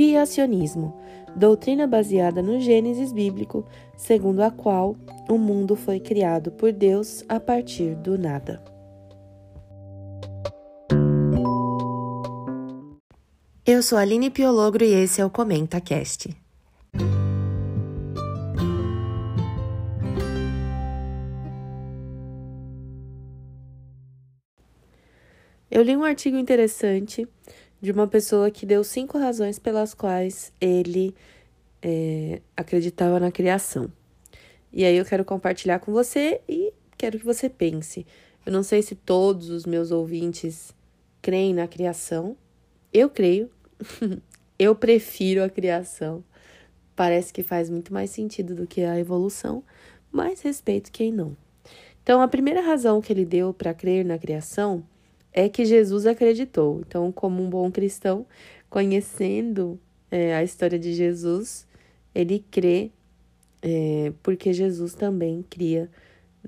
Criacionismo doutrina baseada no Gênesis bíblico, segundo a qual o mundo foi criado por Deus a partir do nada. Eu sou Aline Piologro e esse é o Comenta Cast. Eu li um artigo interessante de uma pessoa que deu cinco razões pelas quais ele é, acreditava na criação. E aí eu quero compartilhar com você e quero que você pense. Eu não sei se todos os meus ouvintes creem na criação. Eu creio. eu prefiro a criação. Parece que faz muito mais sentido do que a evolução, mas respeito quem não. Então, a primeira razão que ele deu para crer na criação é que Jesus acreditou. Então, como um bom cristão, conhecendo é, a história de Jesus, ele crê é, porque Jesus também cria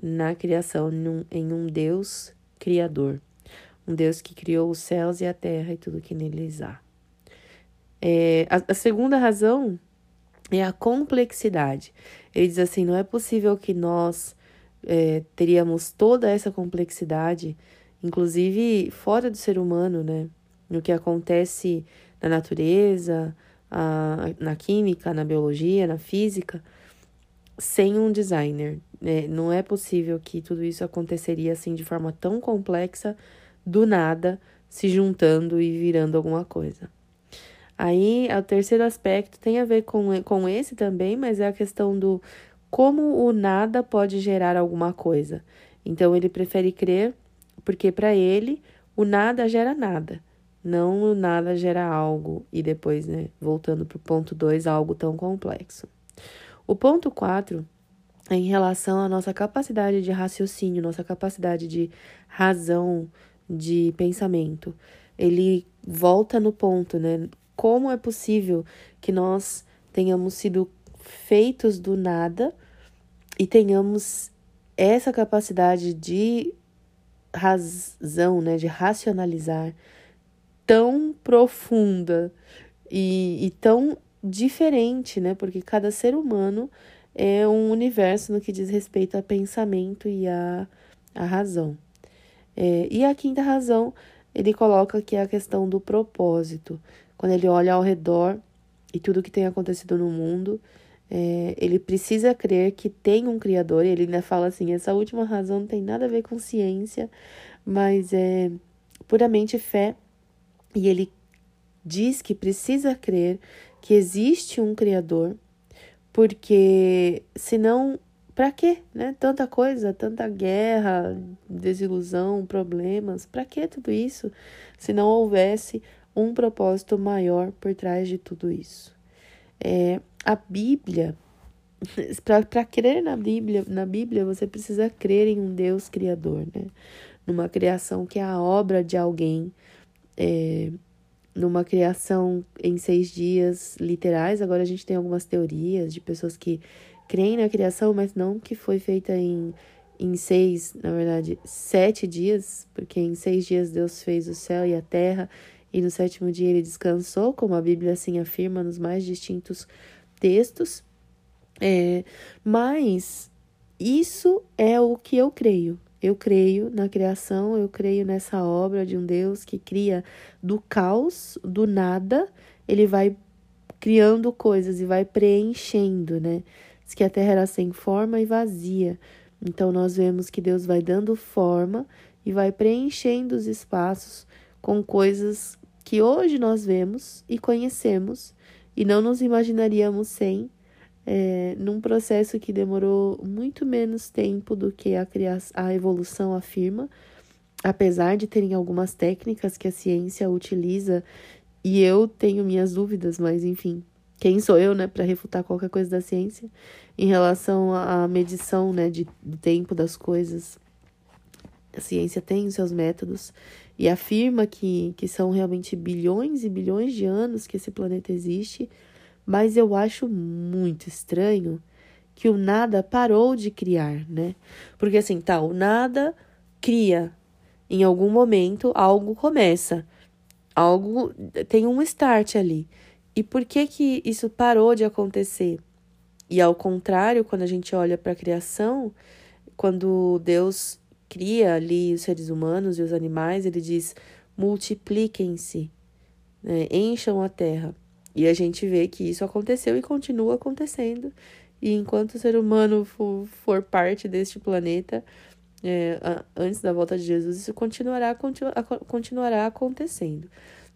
na criação num, em um Deus criador, um Deus que criou os céus e a terra e tudo que neles há. É, a, a segunda razão é a complexidade. Ele diz assim: não é possível que nós é, teríamos toda essa complexidade inclusive fora do ser humano, né? No que acontece na natureza, a, na química, na biologia, na física, sem um designer. Né? Não é possível que tudo isso aconteceria assim de forma tão complexa, do nada, se juntando e virando alguma coisa. Aí, o terceiro aspecto tem a ver com, com esse também, mas é a questão do como o nada pode gerar alguma coisa. Então, ele prefere crer porque para ele o nada gera nada, não o nada gera algo e depois, né, voltando para o ponto 2, algo tão complexo. O ponto 4 é em relação à nossa capacidade de raciocínio, nossa capacidade de razão, de pensamento. Ele volta no ponto, né? Como é possível que nós tenhamos sido feitos do nada e tenhamos essa capacidade de razão, né, de racionalizar tão profunda e, e tão diferente, né? Porque cada ser humano é um universo no que diz respeito a pensamento e a, a razão. É, e a quinta razão, ele coloca que é a questão do propósito. Quando ele olha ao redor e tudo que tem acontecido no mundo, é, ele precisa crer que tem um Criador, e ele ainda fala assim: essa última razão não tem nada a ver com ciência, mas é puramente fé, e ele diz que precisa crer que existe um Criador, porque senão, para quê? Né? Tanta coisa, tanta guerra, desilusão, problemas, para que tudo isso se não houvesse um propósito maior por trás de tudo isso? É, a Bíblia, para crer na Bíblia, na Bíblia, você precisa crer em um Deus criador, né? Numa criação que é a obra de alguém, é, numa criação em seis dias literais. Agora a gente tem algumas teorias de pessoas que creem na criação, mas não que foi feita em, em seis, na verdade, sete dias, porque em seis dias Deus fez o céu e a terra, e no sétimo dia ele descansou, como a Bíblia assim afirma nos mais distintos textos, é, mas isso é o que eu creio. Eu creio na criação, eu creio nessa obra de um Deus que cria do caos, do nada, ele vai criando coisas e vai preenchendo, né? Diz que a terra era sem forma e vazia. Então nós vemos que Deus vai dando forma e vai preenchendo os espaços com coisas que hoje nós vemos e conhecemos e não nos imaginaríamos sem, é, num processo que demorou muito menos tempo do que a, a evolução afirma, apesar de terem algumas técnicas que a ciência utiliza e eu tenho minhas dúvidas, mas enfim, quem sou eu, né, para refutar qualquer coisa da ciência em relação à medição, né, de, do tempo das coisas. A ciência tem os seus métodos e afirma que, que são realmente bilhões e bilhões de anos que esse planeta existe, mas eu acho muito estranho que o nada parou de criar, né? Porque assim, tá, o nada cria. Em algum momento algo começa. Algo tem um start ali. E por que que isso parou de acontecer? E ao contrário, quando a gente olha para a criação, quando Deus cria ali os seres humanos e os animais, ele diz: multipliquem-se, né? encham a terra. E a gente vê que isso aconteceu e continua acontecendo. E enquanto o ser humano for, for parte deste planeta, é, antes da volta de Jesus, isso continuará, continu, continuará acontecendo.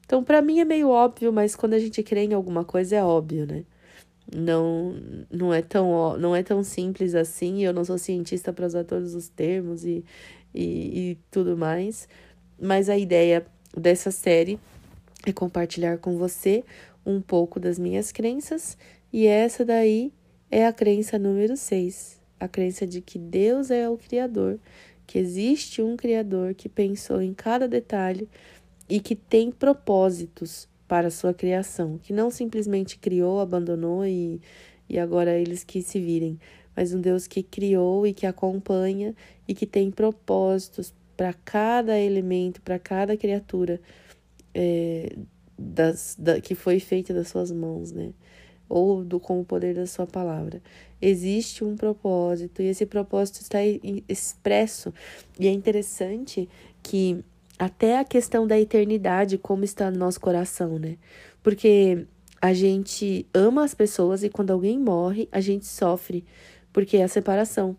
Então, para mim é meio óbvio, mas quando a gente crê em alguma coisa é óbvio, né? Não, não é tão não é tão simples assim. Eu não sou cientista para usar todos os termos e, e, e tudo mais. Mas a ideia dessa série é compartilhar com você um pouco das minhas crenças, e essa daí é a crença número 6, a crença de que Deus é o Criador, que existe um Criador que pensou em cada detalhe e que tem propósitos para sua criação, que não simplesmente criou, abandonou e, e agora eles que se virem, mas um Deus que criou e que acompanha e que tem propósitos para cada elemento, para cada criatura. É, das, da, que foi feita das suas mãos, né? Ou do, com o poder da sua palavra. Existe um propósito e esse propósito está expresso. E é interessante que até a questão da eternidade, como está no nosso coração, né? Porque a gente ama as pessoas e quando alguém morre, a gente sofre, porque é a separação.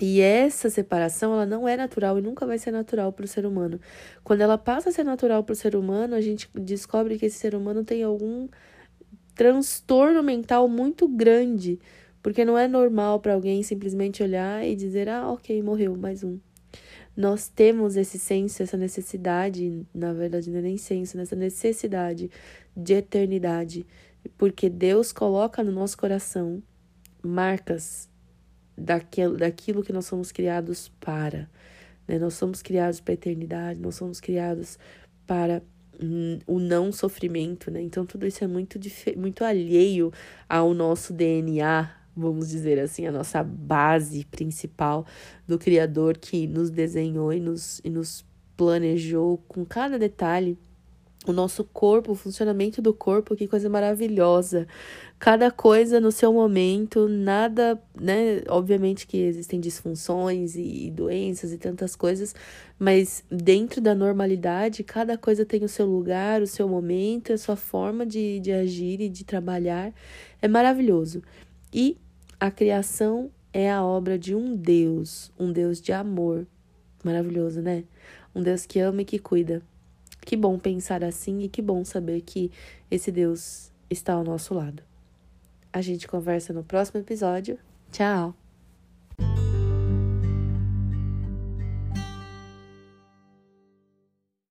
E essa separação, ela não é natural e nunca vai ser natural para o ser humano. Quando ela passa a ser natural para o ser humano, a gente descobre que esse ser humano tem algum transtorno mental muito grande, porque não é normal para alguém simplesmente olhar e dizer: "Ah, OK, morreu mais um". Nós temos esse senso, essa necessidade, na verdade não é nem senso, nessa necessidade de eternidade, porque Deus coloca no nosso coração marcas daquilo, daquilo que nós somos criados para. Né? Nós somos criados para a eternidade, nós somos criados para o não sofrimento, né? Então tudo isso é muito, muito alheio ao nosso DNA, vamos dizer assim, a nossa base principal do Criador que nos desenhou e nos, e nos planejou com cada detalhe o nosso corpo, o funcionamento do corpo, que coisa maravilhosa. Cada coisa no seu momento, nada, né? Obviamente que existem disfunções e, doenças e tantas coisas, mas dentro da normalidade, cada coisa tem o seu lugar, o seu momento, a sua forma de, de agir e de trabalhar. É maravilhoso. E a criação é a obra de um Deus, um Deus de amor. Maravilhoso, né? Um Deus que ama e que cuida. Que bom pensar assim e que bom saber que esse Deus está ao nosso lado. A gente conversa no próximo episódio. Tchau!